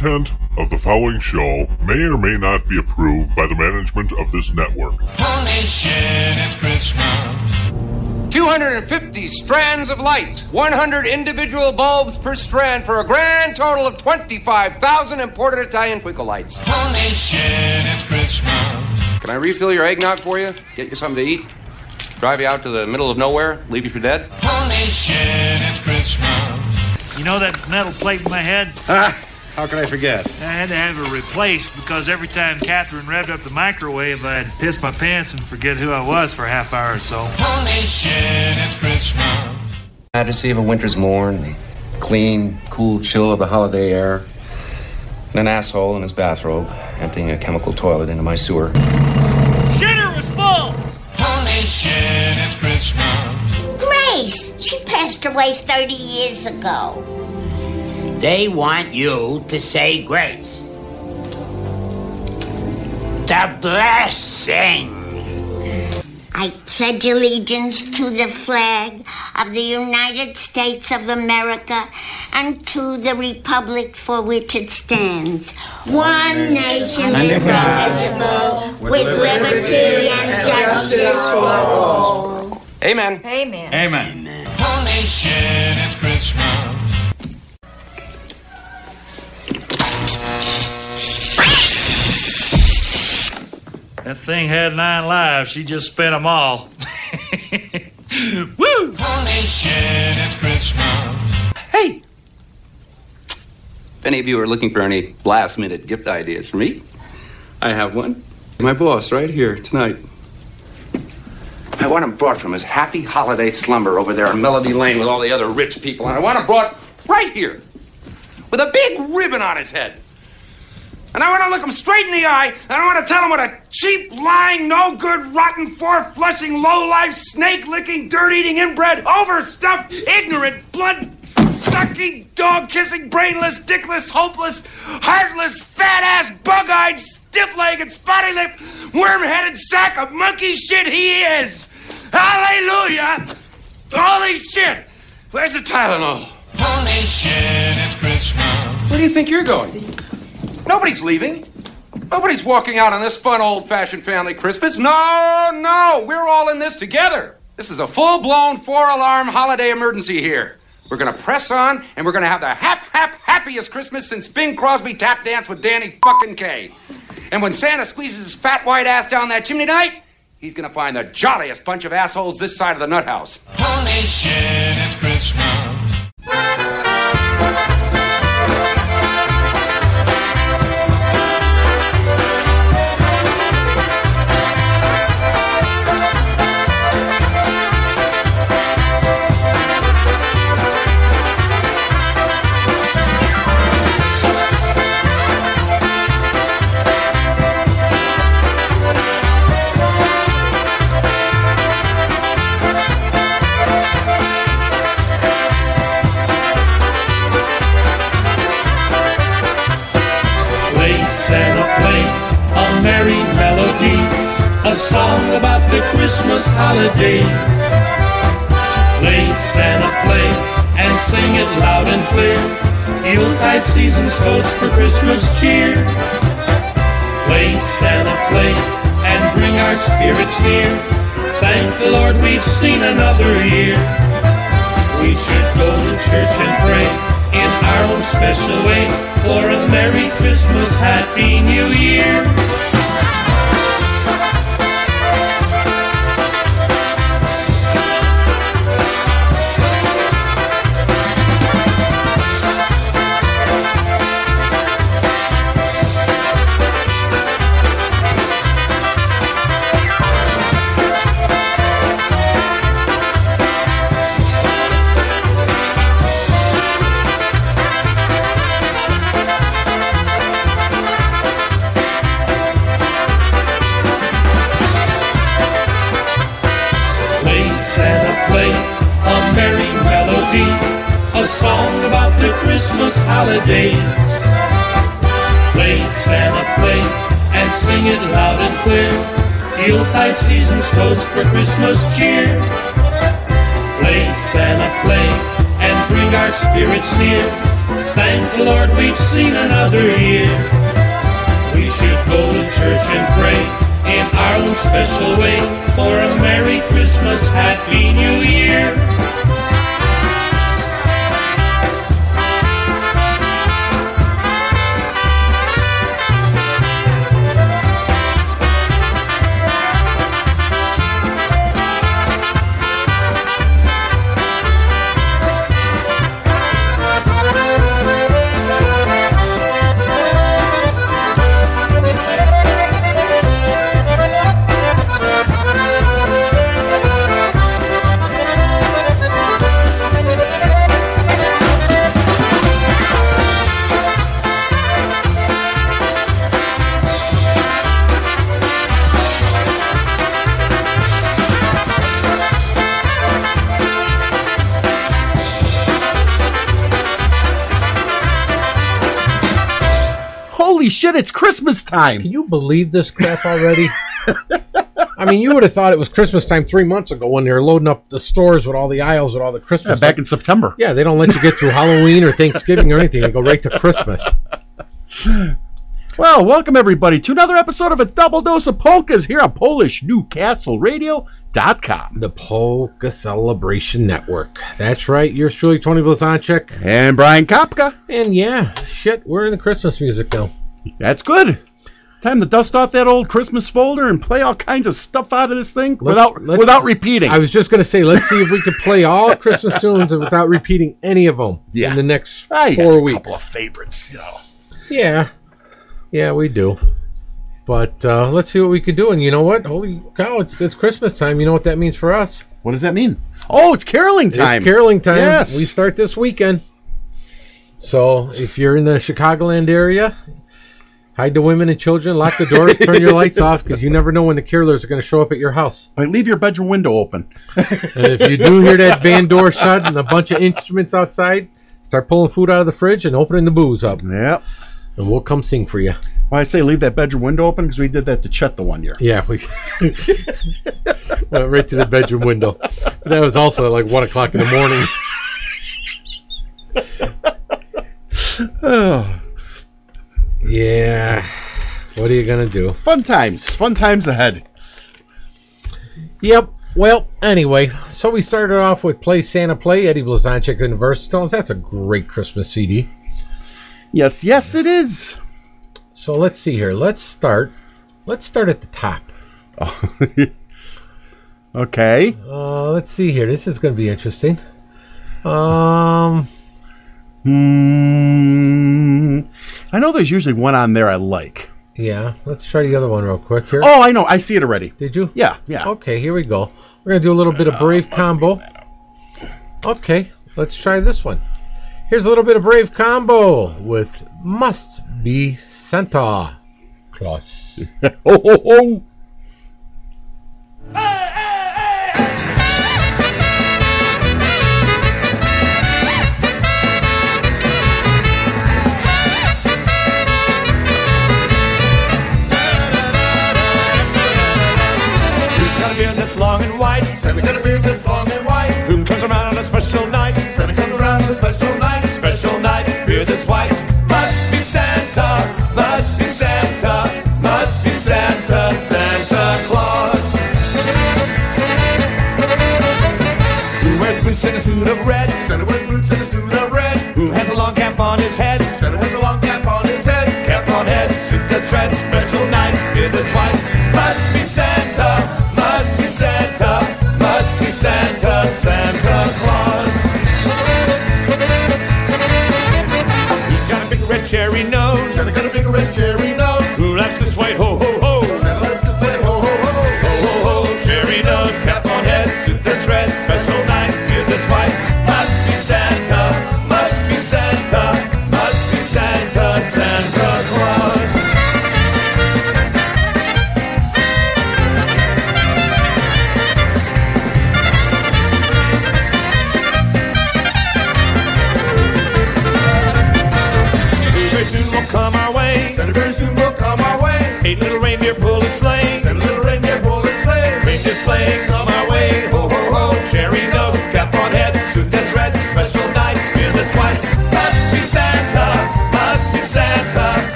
content of the following show may or may not be approved by the management of this network. Holy shit, it's Christmas. 250 strands of light, 100 individual bulbs per strand for a grand total of 25,000 imported Italian twinkle lights. Holy shit, it's Christmas. Can I refill your eggnog for you? Get you something to eat? Drive you out to the middle of nowhere? Leave you for dead? Holy shit, it's Christmas. You know that metal plate in my head? Ah, how can I forget? I had to have it replaced because every time Catherine revved up the microwave, I'd piss my pants and forget who I was for a half hour or so. Holy shit, it's Christmas. Majesty of a winter's morn, the clean, cool chill of the holiday air, and an asshole in his bathrobe emptying a chemical toilet into my sewer. Shitter was full! Holy shit, it's Christmas. Grace, she passed away 30 years ago. They want you to say grace. The blessing. I pledge allegiance to the flag of the United States of America and to the republic for which it stands. One nation indivisible, with liberty and justice for all. Amen. Amen. Amen. Holy shit, it's Christmas. That thing had nine lives. She just spent them all. Woo! Holy shit, it's Christmas. Hey! If any of you are looking for any last minute gift ideas for me, I have one. My boss, right here tonight. I want him brought from his happy holiday slumber over there on Melody Lane with all the other rich people, and I want him brought right here with a big ribbon on his head. And I want to look him straight in the eye, and I want to tell him what a cheap, lying, no good, rotten, four flushing, low life, snake licking, dirt eating, inbred, overstuffed, ignorant, blood sucking, dog kissing, brainless, dickless, hopeless, heartless, fat ass, bug eyed, stiff legged, spotty lipped, worm headed sack of monkey shit he is! Hallelujah! Holy shit! Where's the Tylenol? Holy shit, it's Christmas. Where do you think you're going? Nobody's leaving. Nobody's walking out on this fun old fashioned family Christmas. No, no, we're all in this together. This is a full blown four alarm holiday emergency here. We're gonna press on and we're gonna have the hap hap happiest Christmas since Bing Crosby tap danced with Danny fucking Kaye. And when Santa squeezes his fat white ass down that chimney tonight, he's gonna find the jolliest bunch of assholes this side of the nut house. Holy shit, it's Christmas. Santa play a merry melody, a song about the Christmas holidays. Play Santa play and sing it loud and clear. Yuletide season's toast for Christmas cheer. Play Santa play and bring our spirits near. Thank the Lord we've seen another year. We should go to church and pray in our own special way for a Merry Christmas, Happy New Year. Season's toast for Christmas cheer. Play Santa play and bring our spirits near. Thank the Lord we've seen another year. We should go to church and pray in our own special way for a Merry Christmas, Happy New Year. Christmas time. Can you believe this crap already? I mean, you would have thought it was Christmas time three months ago when they were loading up the stores with all the aisles with all the Yeah, Christmas. back in September. yeah, they don't let you get through Halloween or Thanksgiving or anything. They go right to Christmas. Well, welcome everybody to another episode of a double dose of polkas here on PolishNewcastleRadio.com. The Polka Celebration Network. That's right. Yours truly, Tony Blazonczyk. And Brian Kapka. And yeah, shit, we're in the Christmas music now. That's good. Time to dust off that old Christmas folder and play all kinds of stuff out of this thing Let's- without let's- without repeating. I was just going to say, let's see if we can play all Christmas tunes without repeating any of them Yeah. in the next got four a weeks. couple of favorites, you know. Yeah, yeah, we do. But uh, let's see what we can do. And you know what? Holy cow! It's it's Christmas time. You know what that means for us? What does that mean? Oh, it's caroling time. It's caroling time. Yes. We start this weekend. So if you're in the Chicagoland area, hide the women and children, lock the doors, turn your lights off, because you never know when the carolers are going to show up at your house. Like, leave your bedroom window open. And if you do hear that van door shut and a bunch of instruments outside, start pulling food out of the fridge and opening the booze up, Yep. and we'll come sing for you. Why I say leave that bedroom window open because we did that to Chet the one year. Yeah, we went right to the bedroom window. But that was also at like one o'clock in the morning. Oh, Yeah. What are you gonna do? fun times. Fun times ahead. Yep. Well, anyway, so we started off with Play Santa Play, Eddie Blazonczyk and the Versatones. That's a great Christmas CD. Yes, yes, it is. So let's see here. Let's start. Let's start at the top. okay. Uh, let's see here. This is going to be interesting. Um, Hmm. I know there's usually one on there I like. yeah. Let's try the other one real quick here. Oh, I know. I see it already. Did you? Yeah, yeah. Okay, here we go. We're gonna do a little bit of Brave combo. Okay, let's try this one. Here's a little bit of Brave combo with Must Be Santa Claus. oh, oh, oh. Who's beard that's white.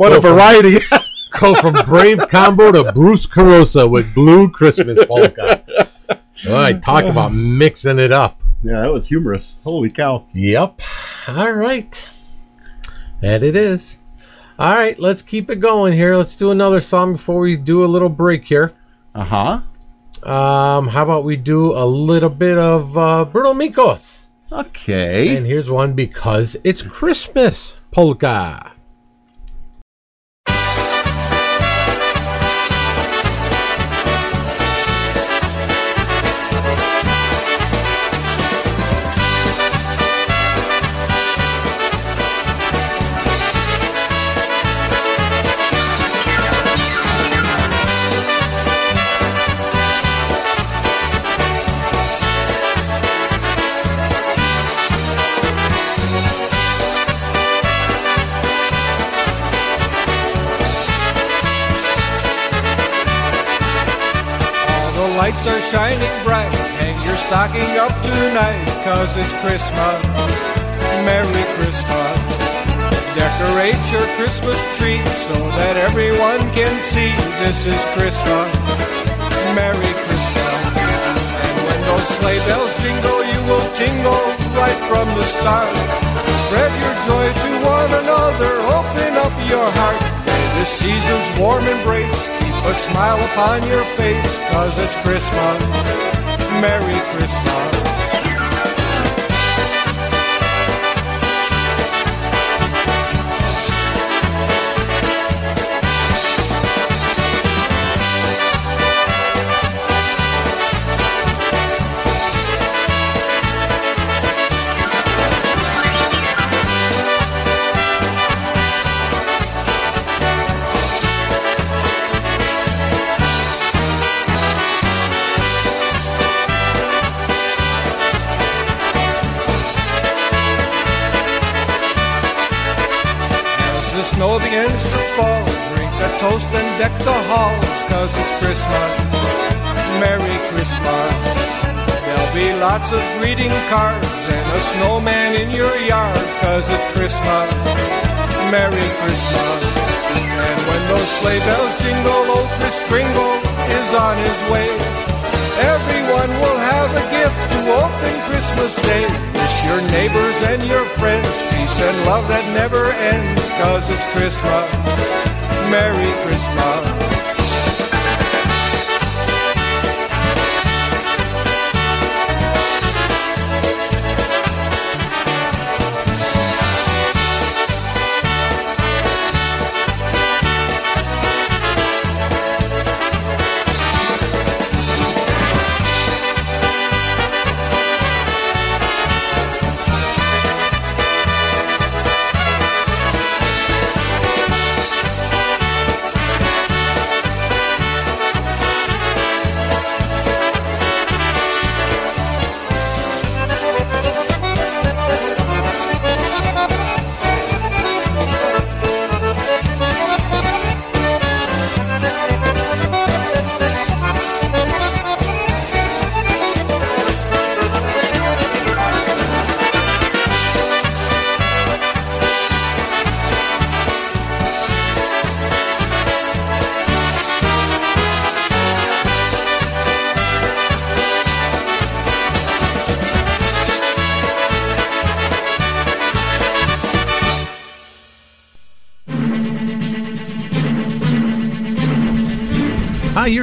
What Go a from- variety. Go from Brave Combo to Bruce Carosa with Blue Christmas Polka. All right, talk about mixing it up. yeah, that was humorous. Holy cow. Yep. All right. That it is. All right, let's keep it going here. Let's do another song before we do a little break here. Uh huh. Um, how about we do a little bit of uh, Bruno Micos? Okay. And here's one because it's Christmas polka. Lights are shining bright. Hang your stocking up tonight, cause it's Christmas. Merry Christmas. Decorate your Christmas tree so that everyone can see this is Christmas. Merry Christmas. And when those sleigh bells jingle, you will tingle right from the start. Spread your joy to one another, open up your heart. This season's warm embrace keep a smile upon your face, cause it's Christmas. Merry Christmas. Lots of greeting cards and a snowman in your yard, cause it's Christmas. Merry Christmas. And when those sleigh bells jingle, old Chris Kringle is on his way. Everyone will have a gift to open Christmas Day. Wish your neighbors and your friends peace and love that never ends, cause it's Christmas. Merry Christmas.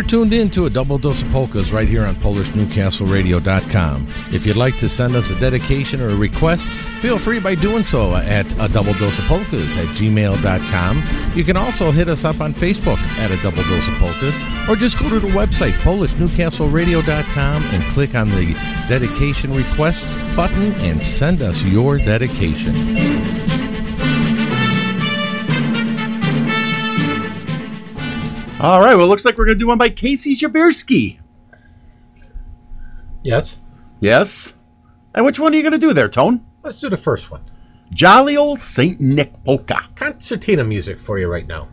Tuned in to a double dose of polkas right here on PolishNewcastleRadio.com. If you'd like to send us a dedication or a request, feel free by doing so at a double dose of polkas at gmail.com. You can also hit us up on Facebook at a double dose of polkas, or just go to the website PolishNewcastleRadio.com and click on the dedication request button and send us your dedication. All right. Well, it looks like we're going to do one by Casey Jabirsky. Yes. Yes. And which one are you going to do there, Tone? Let's do the first one. Jolly old Saint Nick polka. Concertina music for you right now.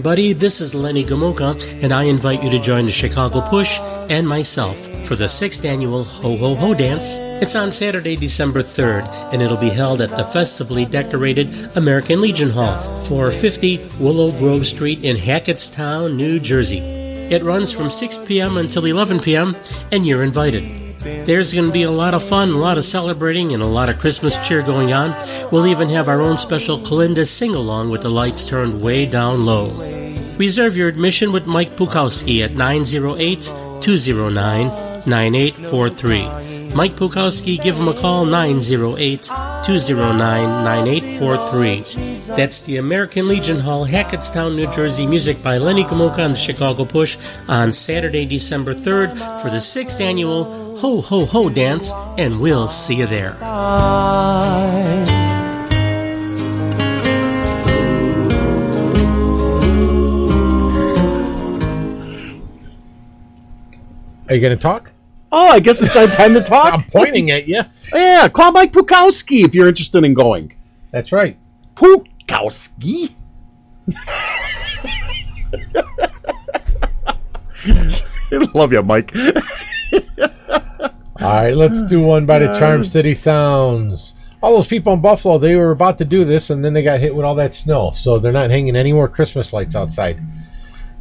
Everybody. This is Lenny Gomulka, and I invite you to join the Chicago Push and myself for the sixth annual Ho Ho Ho Dance. It's on Saturday, December 3rd, and it'll be held at the festively decorated American Legion Hall, 450 Willow Grove Street in Hackettstown, New Jersey. It runs from 6 p.m. until 11 p.m., and you're invited. There's going to be a lot of fun, a lot of celebrating, and a lot of Christmas cheer going on. We'll even have our own special Kalinda sing along with the lights turned way down low. Reserve your admission with Mike Pukowski at 908 209 9843. Mike Pukowski, give him a call 908 209 9843. That's the American Legion Hall, Hackettstown, New Jersey. Music by Lenny Gomulka on the Chicago Push on Saturday, December 3rd for the sixth annual Ho Ho Ho dance, and we'll see you there. Are you going to talk? Oh, I guess it's time to talk. I'm pointing at you. Yeah, call Mike Pukowski if you're interested in going. That's right. Pukowski. Love you, Mike. All right, let's do one by the Charm City Sounds. All those people in Buffalo, they were about to do this, and then they got hit with all that snow, so they're not hanging any more Christmas lights outside.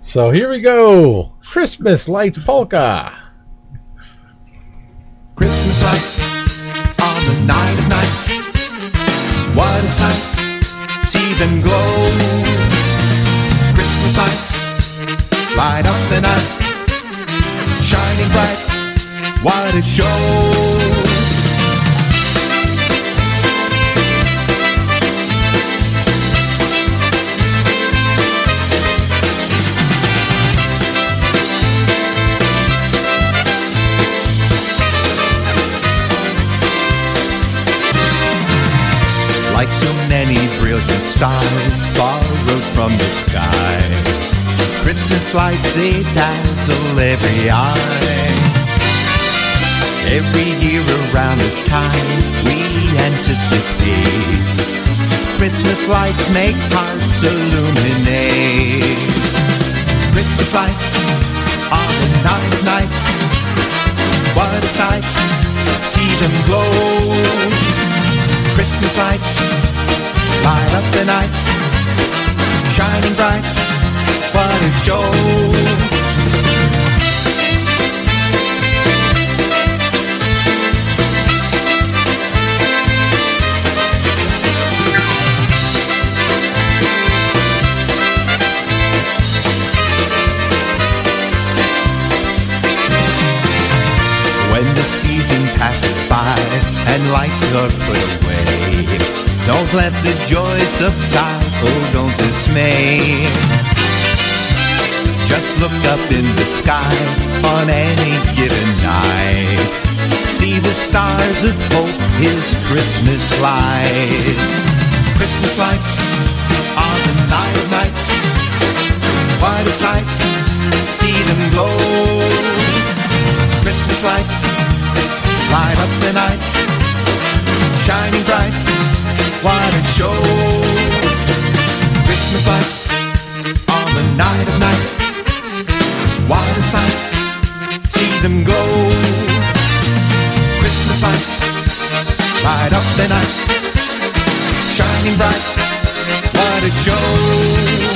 So here we go, Christmas lights polka. Christmas lights on the night of nights. What a sight, see them glow. Christmas lights light up the night, shining bright what it show? Like so many brilliant stars borrowed from the sky, Christmas lights they dazzle every eye. Every year around this time, we anticipate. Christmas lights make hearts illuminate. Christmas lights on the night nights. What a sight, see them glow. Christmas lights light up the night, shining bright. What a show! And lights are put away, don't let the joy subside, oh don't dismay. Just look up in the sky on any given night. See the stars of hope, his Christmas lights. Christmas lights on the night of nights. What a sight, see them glow. Christmas lights light up the night, shining bright. What a show! Christmas lights on the night of nights. What a sight! See them go. Christmas lights light up the night, shining bright. What a show!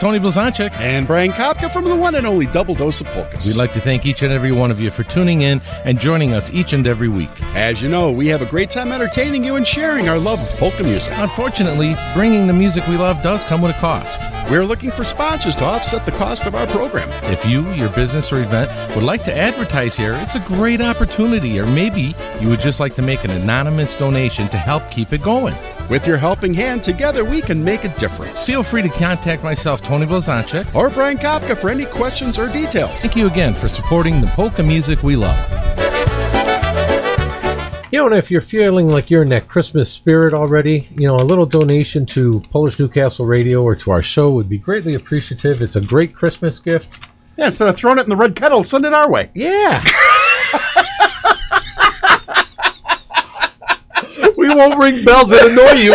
Tony Blazonczyk. And Brian Kapka from the one and only Double Dose of Polkas. We'd like to thank each and every one of you for tuning in and joining us each and every week. As you know, we have a great time entertaining you and sharing our love of polka music. Unfortunately, bringing the music we love does come with a cost. We're looking for sponsors to offset the cost of our program. If you, your business, or event would like to advertise here, it's a great opportunity. Or maybe you would just like to make an anonymous donation to help keep it going. With your helping hand, together we can make a difference. Feel free to contact myself, Tony Blazonczyk. Or Brian Kapka for any questions or details. Thank you again for supporting the polka music we love. You know, and if you're feeling like you're in that Christmas spirit already, you know, a little donation to Polish Newcastle Radio or to our show would be greatly appreciative. It's a great Christmas gift. Yeah, instead of throwing it in the red kettle, send it our way. Yeah. we won't ring bells that annoy you.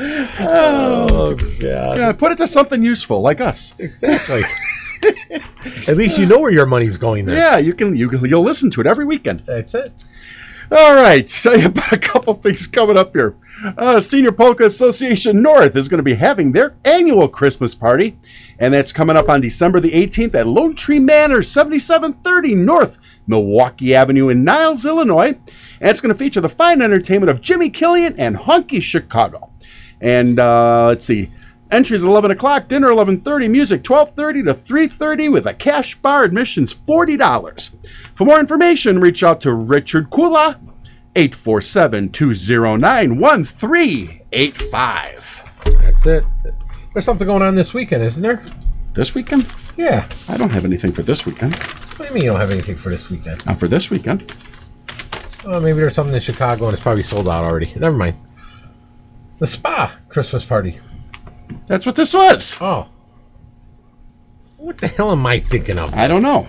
oh, God. Yeah, put it to something useful, like us. Exactly. At least you know where your money's going there. Yeah, you can you you'll listen to it every weekend. That's it. All right, tell you about a couple things coming up here. Uh, Senior Polka Association North is going to be having their annual Christmas party, and that's coming up on December the 18th at Lone Tree Manor, 7730 North Milwaukee Avenue in Niles, Illinois. And it's going to feature the fine entertainment of Jimmy Killian and Hunky Chicago. And uh, let's see, entries at 11 o'clock, dinner 11:30, music 12:30 to 3:30 with a cash bar. Admissions $40. For more information, reach out to Richard Kula, 847-209-1385. That's it. There's something going on this weekend, isn't there? This weekend? Yeah. I don't have anything for this weekend. What do you mean you don't have anything for this weekend? Not for this weekend. Oh, maybe there's something in Chicago and it's probably sold out already. Never mind. The spa Christmas party. That's what this was. Oh. What the hell am I thinking of? I don't know.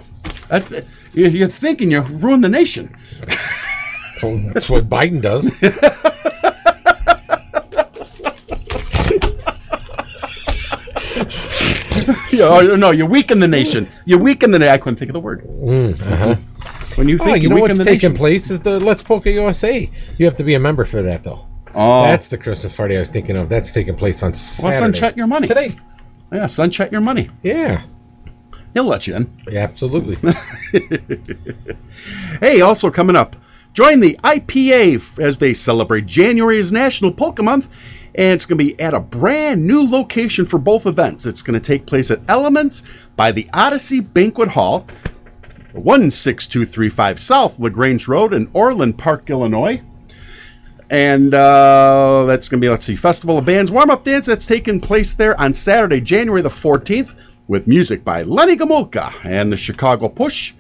That, you- you're thinking you ruined the nation. That's what Biden does. Yeah, oh, no, you weaken the nation. You weaken the nation. I couldn't think of the word. Mm, uh-huh. When you oh, think you you know what's the taking nation. place is the Let's Polka USA. You have to be a member for that, though. Oh. That's the Christmas party I was thinking of. That's taking place on Well, Saturday. son, check your money. Today. Yeah, sunshine your money. Yeah. He'll let you in. Yeah, absolutely. Hey, also coming up, join the IPA as they celebrate January's National Polka Month, and it's going to be at a brand new location for both events. It's going to take place at Elements by the Odyssey Banquet Hall, 16235 South LaGrange Road in Orland Park, Illinois. And uh, that's going to be, let's see, Festival of Bands warm up dance that's taking place there on Saturday, January the 14th, with music by Lenny Gomulka and the Chicago Push.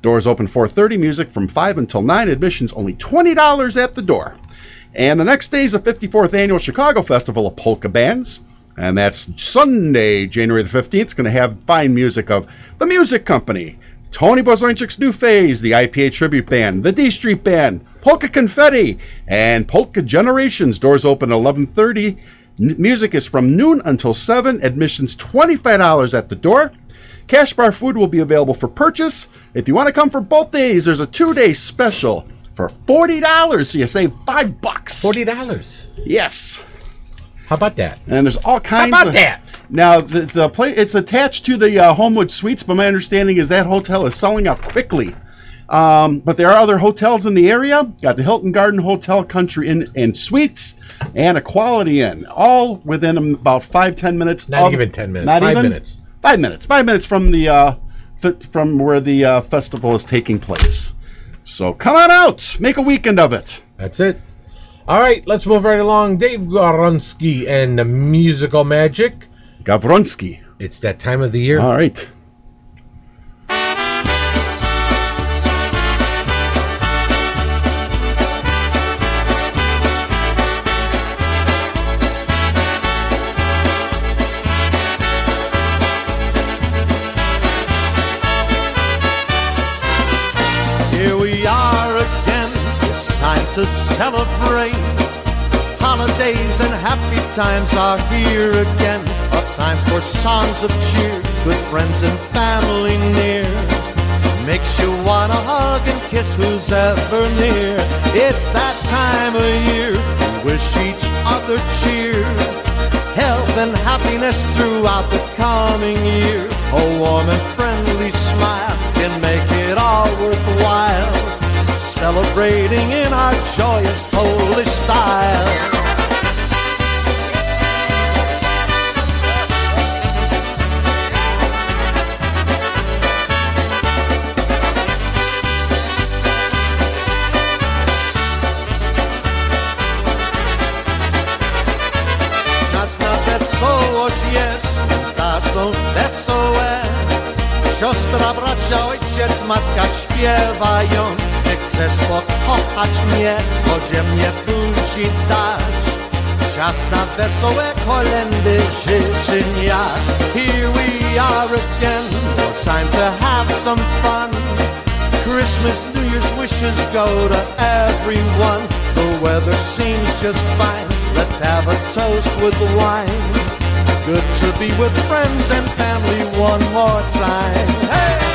Doors open 4:30. Music from 5 until 9. Admissions only $20 at the door. And the next day is the 54th annual Chicago Festival of Polka Bands, and that's Sunday, January the 15th. It's going to have fine music of the Music Company, Tony Blazonczyk's New Phase, the IPA Tribute Band, the D Street Band, Polka Confetti, and Polka Generations. Doors open 11:30. N- music is from noon until 7. Admissions $25 at the door. Cash bar food will be available for purchase. If you want to come for both days, there's a two-day special for forty dollars, so you save five bucks. Forty dollars. Yes. How about that? And there's all kinds. How about of, that? Now the the place it's attached to the uh, Homewood Suites, but my understanding is that hotel is selling out quickly. Um, but there are other hotels in the area. Got the Hilton Garden Hotel, Country Inn and Suites, and a Quality Inn, all within about five ten minutes. Not of- even 10 minutes, Not five even minutes. Five minutes. Five minutes from the uh, from where the uh, festival is taking place. So come on out, make a weekend of it. That's it. All right, let's move right along. Dave Goronsky and the musical magic. Gavronsky. It's that time of the year. All right. To celebrate. Holidays and happy times are here again. A time for songs of cheer, good friends and family near. Makes you wanna hug and kiss who's ever near. It's that time of year, wish each other cheer. Health and happiness throughout the coming year. A warm and friendly smile can make it all worthwhile. Celebrating in our joyous Polish style. Siostra, bracia, ojciec, matka śpiewają. Chcesz pokochać mnie, chodzie mnie buzi dać. Czas na wesołe kolendy życzy ja. Here we are again, no time to have some fun. Christmas, New Year's wishes go to everyone. The weather seems just fine. Let's have a toast with wine. Good to be with friends and family one more time. Hey!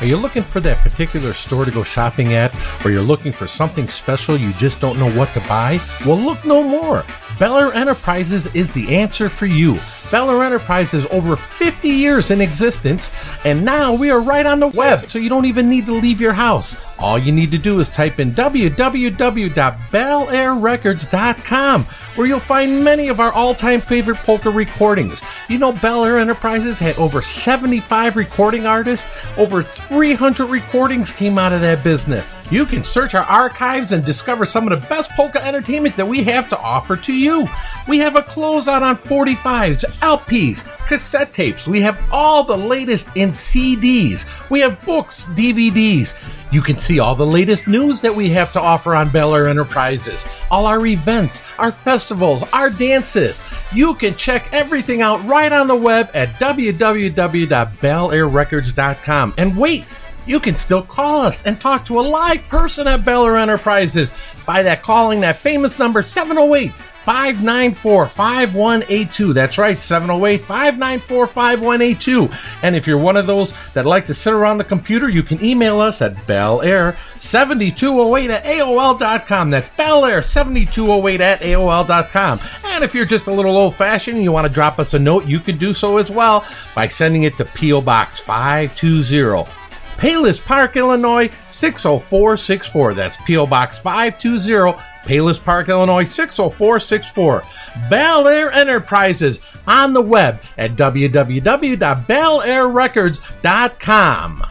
Are you looking for that particular store to go shopping at, or you're looking for something special you just don't know what to buy? Well, look no more. Bel Air Enterprises is the answer for you. Bel Air Enterprises over 50 years in existence, and now we are right on the web, so you don't even need to leave your house. All you need to do is type in www.belairrecords.com, where you'll find many of our all-time favorite polka recordings. You know, Bel Air Enterprises had over 75 recording artists. Over 300 recordings came out of that business. You can search our archives and discover some of the best polka entertainment that we have to offer to you. We have a closeout on 45s, LPs, cassette tapes. We have all the latest in CDs. We have books, DVDs. You can see all the latest news that we have to offer on Bel Air Enterprises, all our events, our festivals, our dances. You can check everything out right on the web at www.belairrecords.com. And wait, you can still call us and talk to a live person at Bel Air Enterprises by that calling that famous number 708 594 5182. That's right, 708 594 5182. And if you're one of those that like to sit around the computer, you can email us at bellair7208 at AOL.com. That's bellair7208 at AOL.com. And if you're just a little old fashioned and you want to drop us a note, you can do so as well by sending it to P.O. Box 520. Palos Park, Illinois 60464. That's P.O. Box 520, Palos Park, Illinois 60464. Bel Air Enterprises on the web at www.belairrecords.com.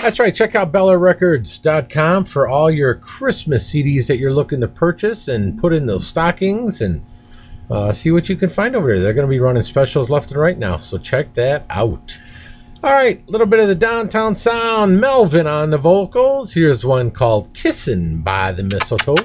That's right. Check out BelairRecords.com for all your Christmas CDs that you're looking to purchase and put in those stockings and uh, see what you can find over there. They're going to be running specials left and right now, so check that out. All right, a little bit of the downtown sound. Melvin on the vocals. Here's one called Kissing by the Mistletoe.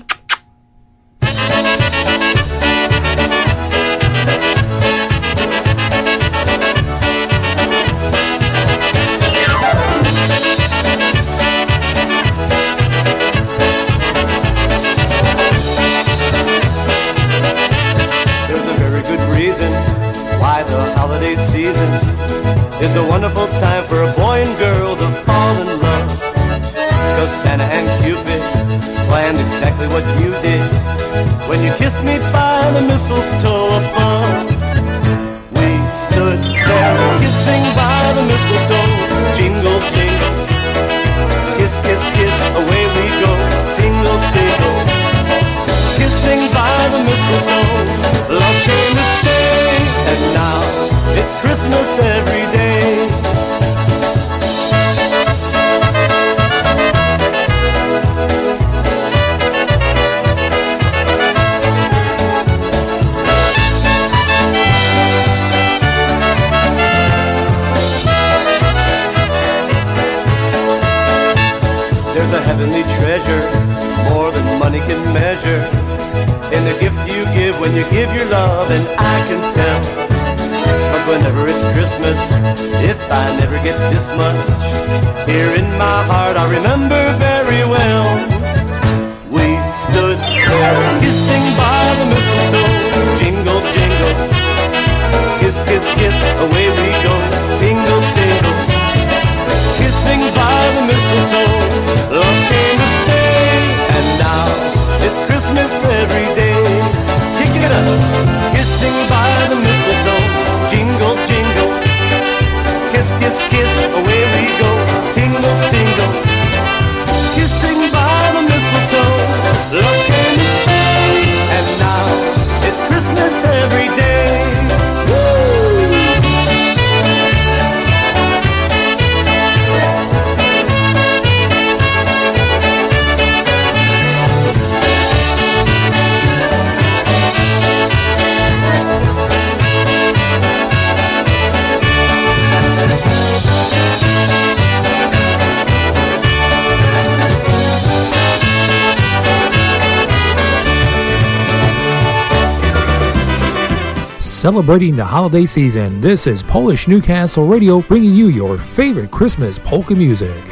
Celebrating the holiday season, this is Polish Newcastle Radio bringing you your favorite Christmas polka music.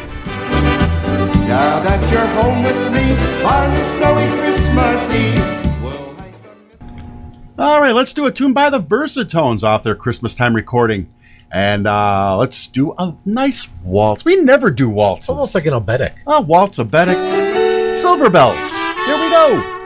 Now that you're home with me on the snowy Christmas Eve. All right, let's do a tune by the Versatones off their Christmas time recording. And uh, let's do a nice waltz. We never do waltzes. Almost like an oberek. A waltz, oberek. Silver bells. Here we go.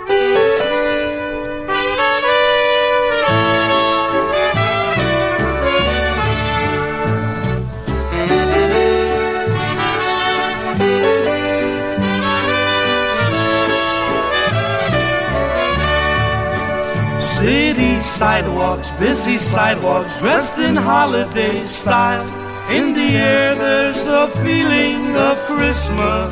Sidewalks, busy sidewalks, dressed in holiday style. In the air, there's a feeling of Christmas.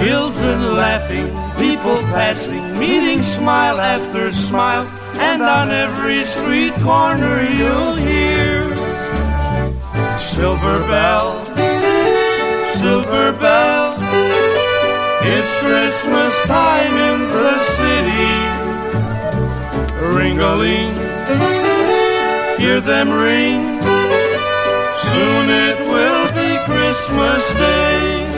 Children laughing, people passing, meeting smile after smile. And on every street corner, you'll hear Silver Bell, Silver Bell. It's Christmas time in the city. Ring-a-ling, hear them ring. Soon it will be Christmas Day.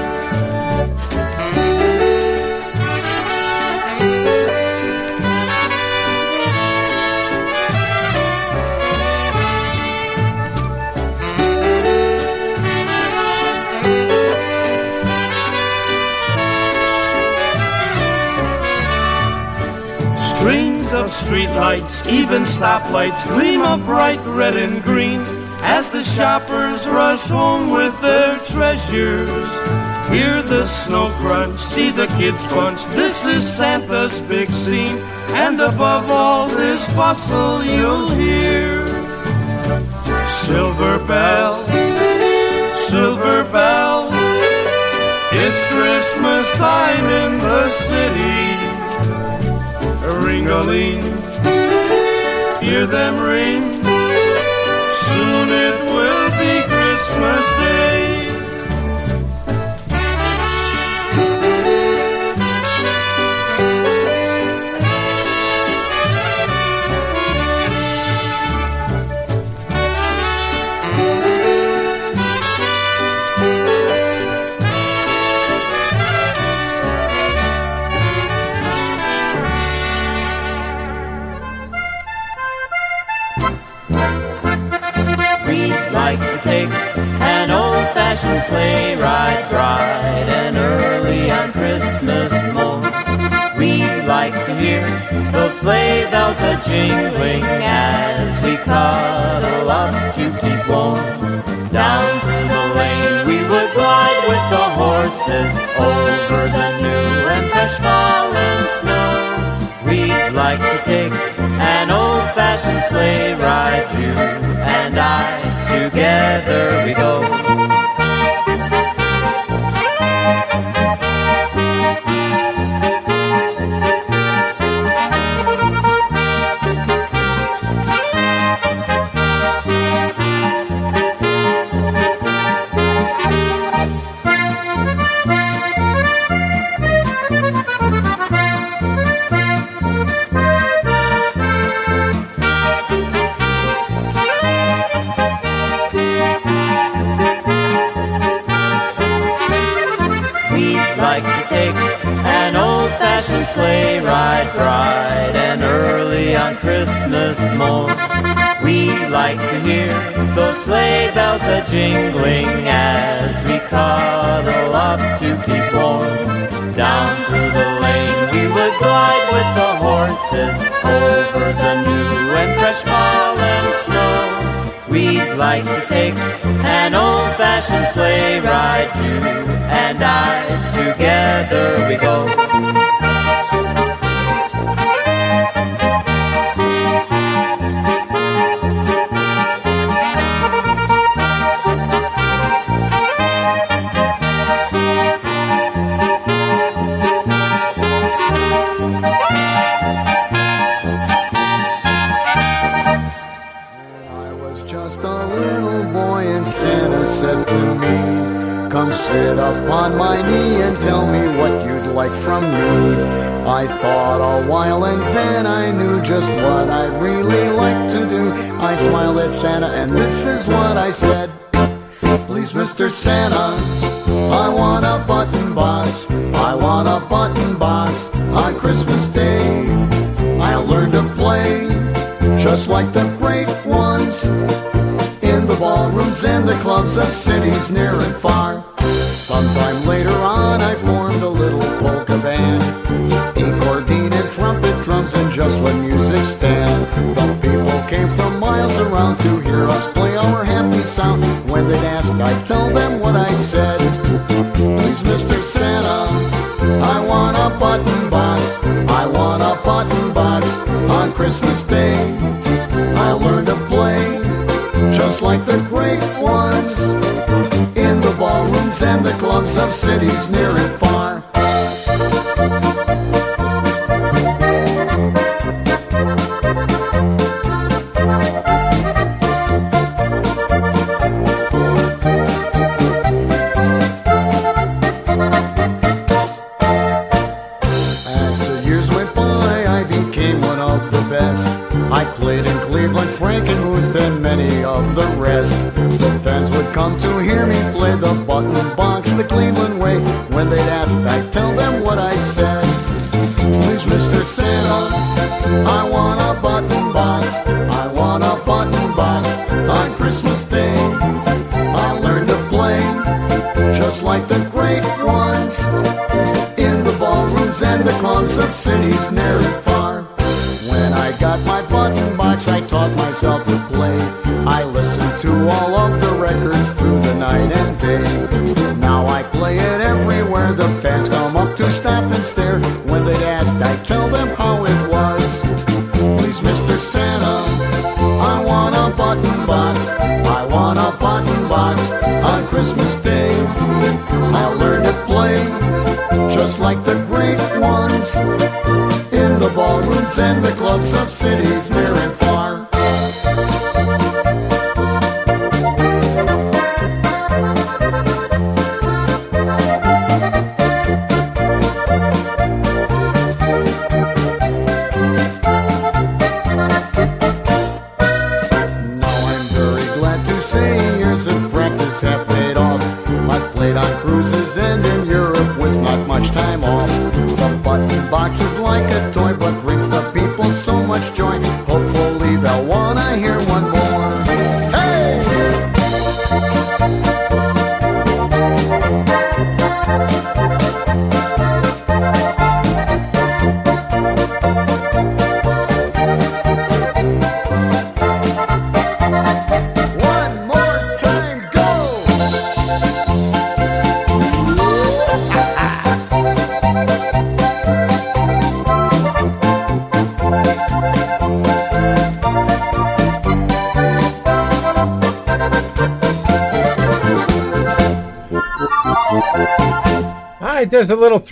Of streetlights, even stoplights gleam a bright red and green as the shoppers rush home with their treasures. Hear the snow crunch, see the kids punch. This is Santa's big scene, and above all this bustle, you'll hear Silver Bell, Silver Bell. It's Christmas time in the city. Ring-a-ling, hear them ring. Soon it will be Christmas Day. Bells a jingling as we cuddle up to keep warm. Down through the lane we would glide with the horses over the new and fresh fallen snow. We'd like to take an old-fashioned sleigh ride, you and I. Together we go. You and I. Together we go. I was just a little boy and Santa said to me, Come sit up on my knee and tell me what you'd like from me. I thought a while and then I knew just what I'd really like to do. I smiled at Santa and this is what I said. Please, Mr. Santa, I want a button box. I want a button box on Christmas Day. I'll learn to play just like the great ones ballrooms and the clubs of cities near and far. Sometime later on, I formed a little polka band, accordion and trumpet drums, and just one music stand. The people came from miles around to hear us play our happy sound. When they'd ask, I'd tell them what I said. Please, Mr. Santa, I want a button box. I want a button box on Christmas Day. Just like the great ones in the ballrooms and the clubs of cities near and far. Cities near and far. When I got my button box, I taught myself to play. I listened to all of the records through the night and day. Now I play it everywhere. The fans come up to stop and stare. When they'd ask, I tell them how it was. Please, Mr. Santa, I want a button box. I want a button box on Christmas Day. I learned to play just like the great ones in the ballrooms and the clubs of cities near and far.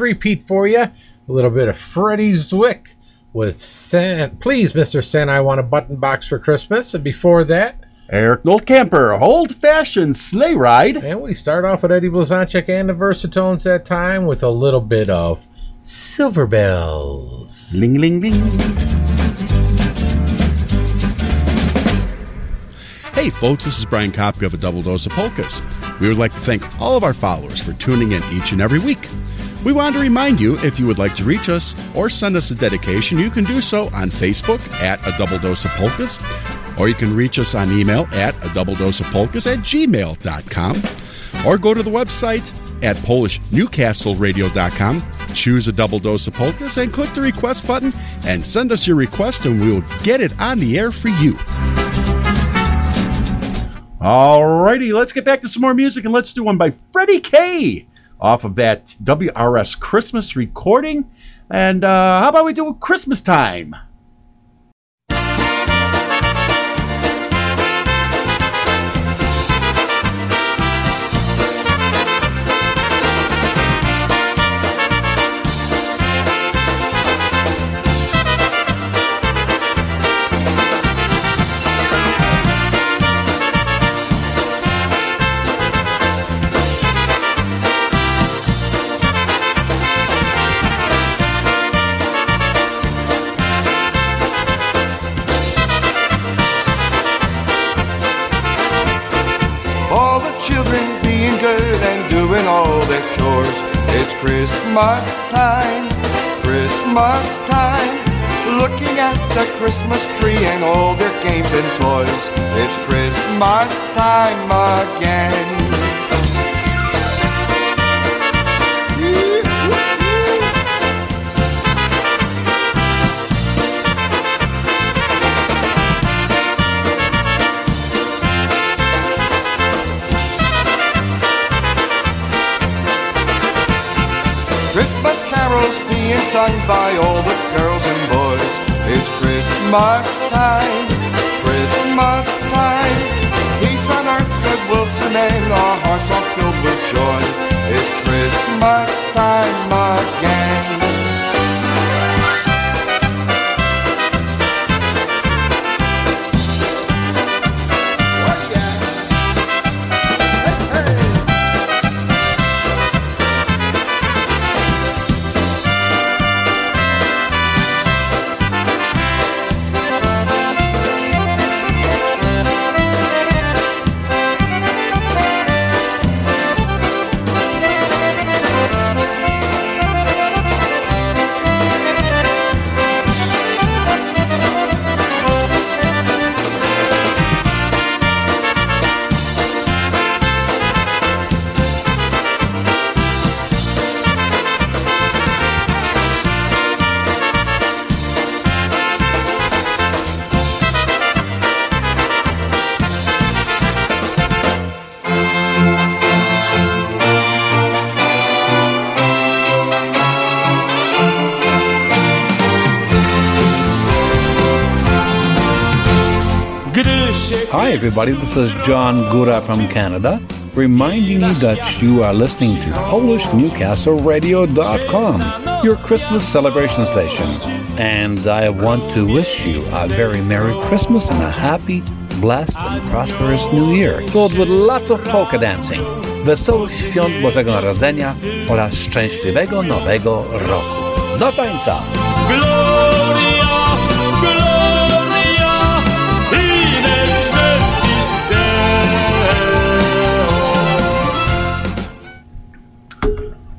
There's a little three-peat for you. A little bit of Freddie Zwick with San. Please, Mr. Santa, I want a button box for Christmas. And before that, Eric Noltkamper, old fashioned sleigh ride. And we start off with Eddie Blazonczyk and the Versatones that time with a little bit of Silver Bells. Ling ling ling. Hey folks, this is Brian Kapka of a Double Dose of Polkas. We would like to thank all of our followers for tuning in each and every week. We want to remind you if you would like to reach us or send us a dedication, you can do so on Facebook at a Double Dose of Polkas, or you can reach us on email at a Double Dose of Polkas at gmail.com, or go to the website at PolishNewcastleRadio.com, choose a Double Dose of Polkas, and click the request button and send us your request, and we will get it on the air for you. Alrighty, let's get back to some more music and let's do one by Freddie K off of that WRS Christmas recording. And uh, how about we do Christmas time? Christmas time, Christmas time. Looking at the Christmas tree and all their games and toys. It's Christmas time again. roast being sung by all the girls and boys. It's Christmas time, Christmas time. Peace on earth, goodwill to men, our hearts are filled with joy. It's Christmas time again. Everybody. This is John Gura from Canada, reminding you that you are listening to PolishNewcastleRadio.com, your Christmas celebration station. And I want to wish you a very Merry Christmas and a happy, blessed, and prosperous New Year, filled with lots of polka dancing, wesołych świąt Bożego Narodzenia oraz szczęśliwego Nowego Roku. Do tańca!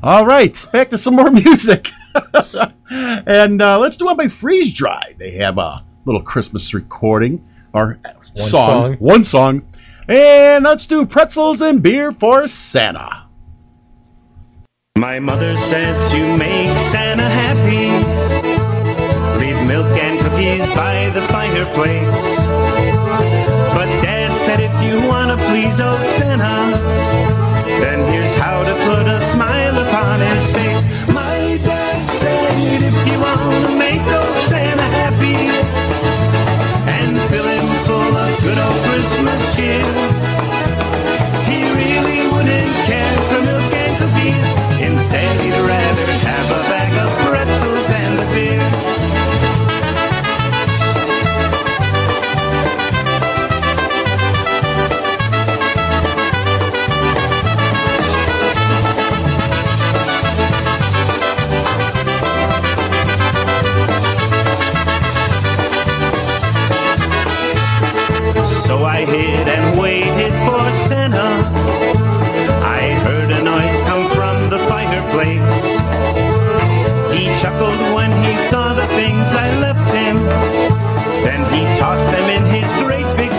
All right, back to some more music. and uh, let's do one by Freeze Dry. They have a little Christmas recording or song, song. one song. And let's do pretzels and beer for Santa. My mother said to make Santa happy, leave milk and cookies by the fireplace. But Dad said if you want to please old Santa, then here's how to put a smile upon his face. My dad said if you want to make old Santa happy and fill him full of good old Christmas cheer, he really wouldn't care for milk and cookies. Instead, Then he tossed them in his great big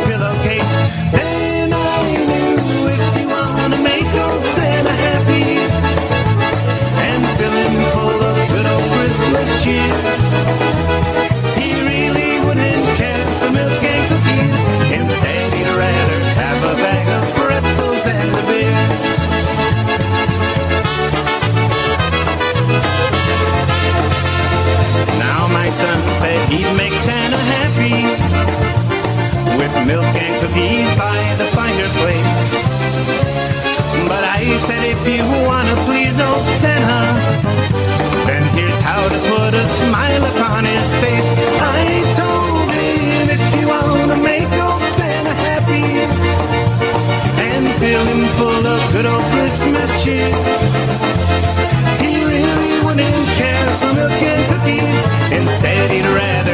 he really wouldn't care for milk and cookies. Instead, he'd rather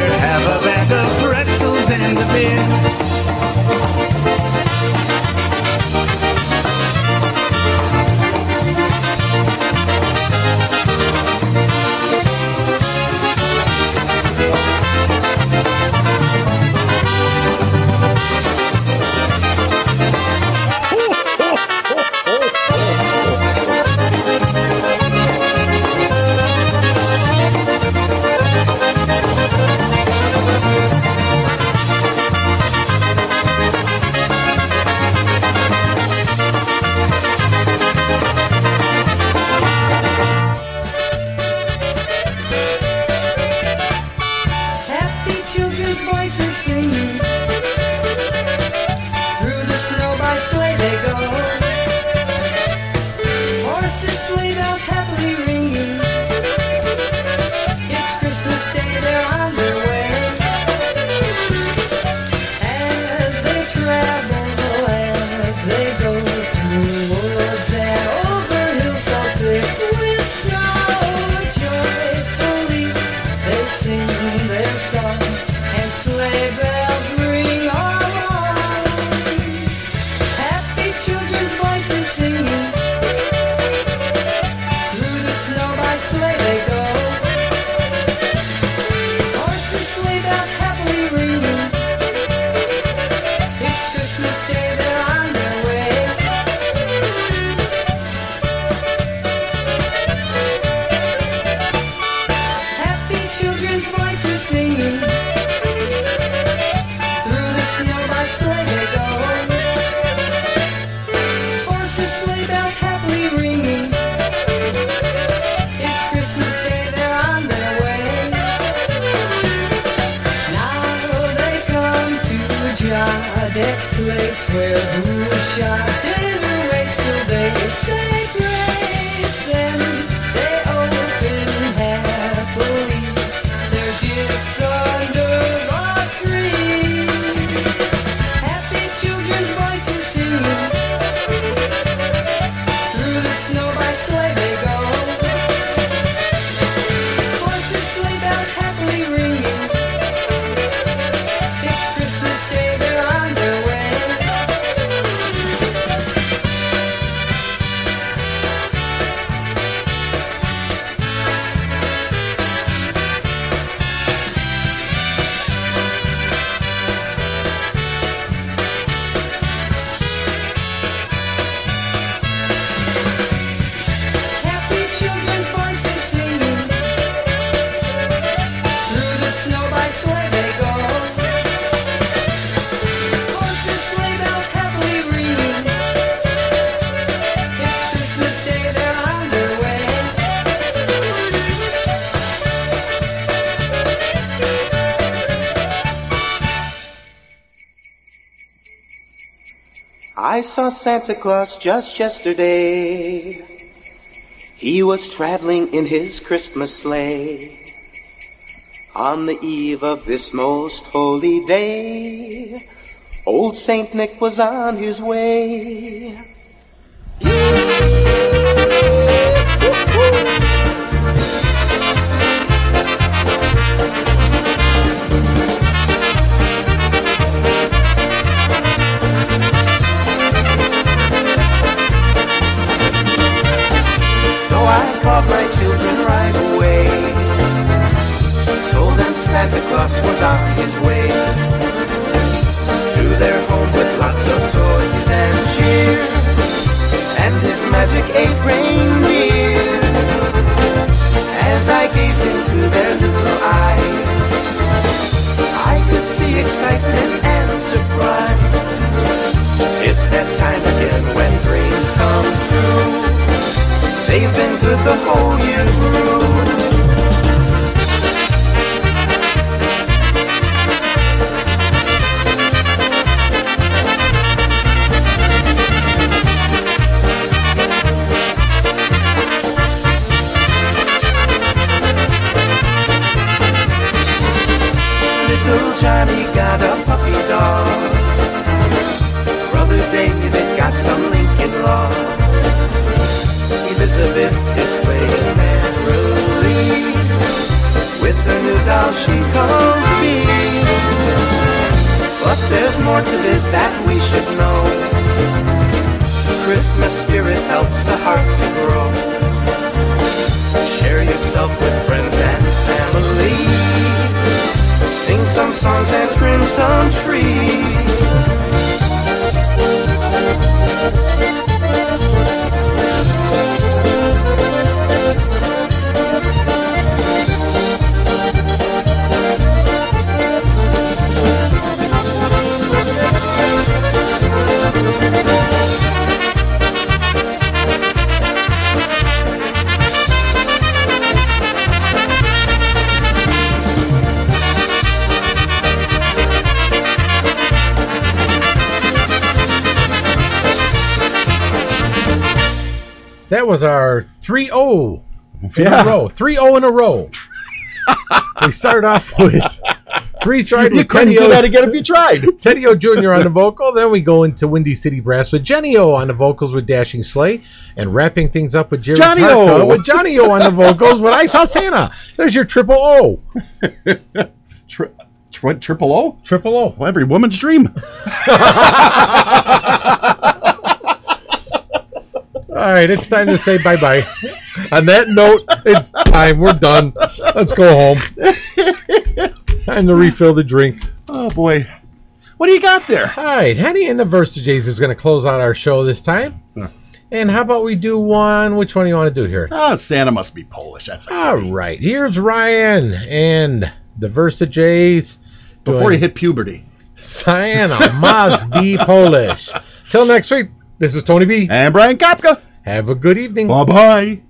I saw Santa Claus just yesterday. He was traveling in his Christmas sleigh. On the eve of this most holy day, old Saint Nick was on his way. His way to their home with lots of toys and cheer, and his magic eight reindeer. As I gazed into their little eyes, I could see excitement and surprise. It's that time again when dreams come true. They've been good the whole year through. Elizabeth is playing with her new doll she calls me. But there's more to this that we should know. The Christmas spirit helps the heart to grow. 3 0 in Yeah. a row. 3 0 in a row. we start off with Freeze Dried You with couldn't Teddy do O. that again if you tried. Teddy O Jr. on the vocal. Then we go into Windy City Brass with Jenny O on the vocals with Dashing Sleigh. And wrapping things up with Jerry Johnny O. with Johnny O on the vocals with I Saw Santa. There's your triple O. Tri- tri- triple O? Triple O. Every woman's dream. All right, it's time to say bye bye. On that note, it's time. We're done. Let's go home. Time to refill the drink. Oh boy, what do you got there? All right, Henny and the Versages is going to close out our show this time. And how about we do one? Which one do you want to do here? Ah, Santa must be Polish. That's All right, here's Ryan and the Versages. before you hit puberty. Santa must be Polish. Till next week, this is Tony B. And Brian Kapka. Have a good evening. Bye bye.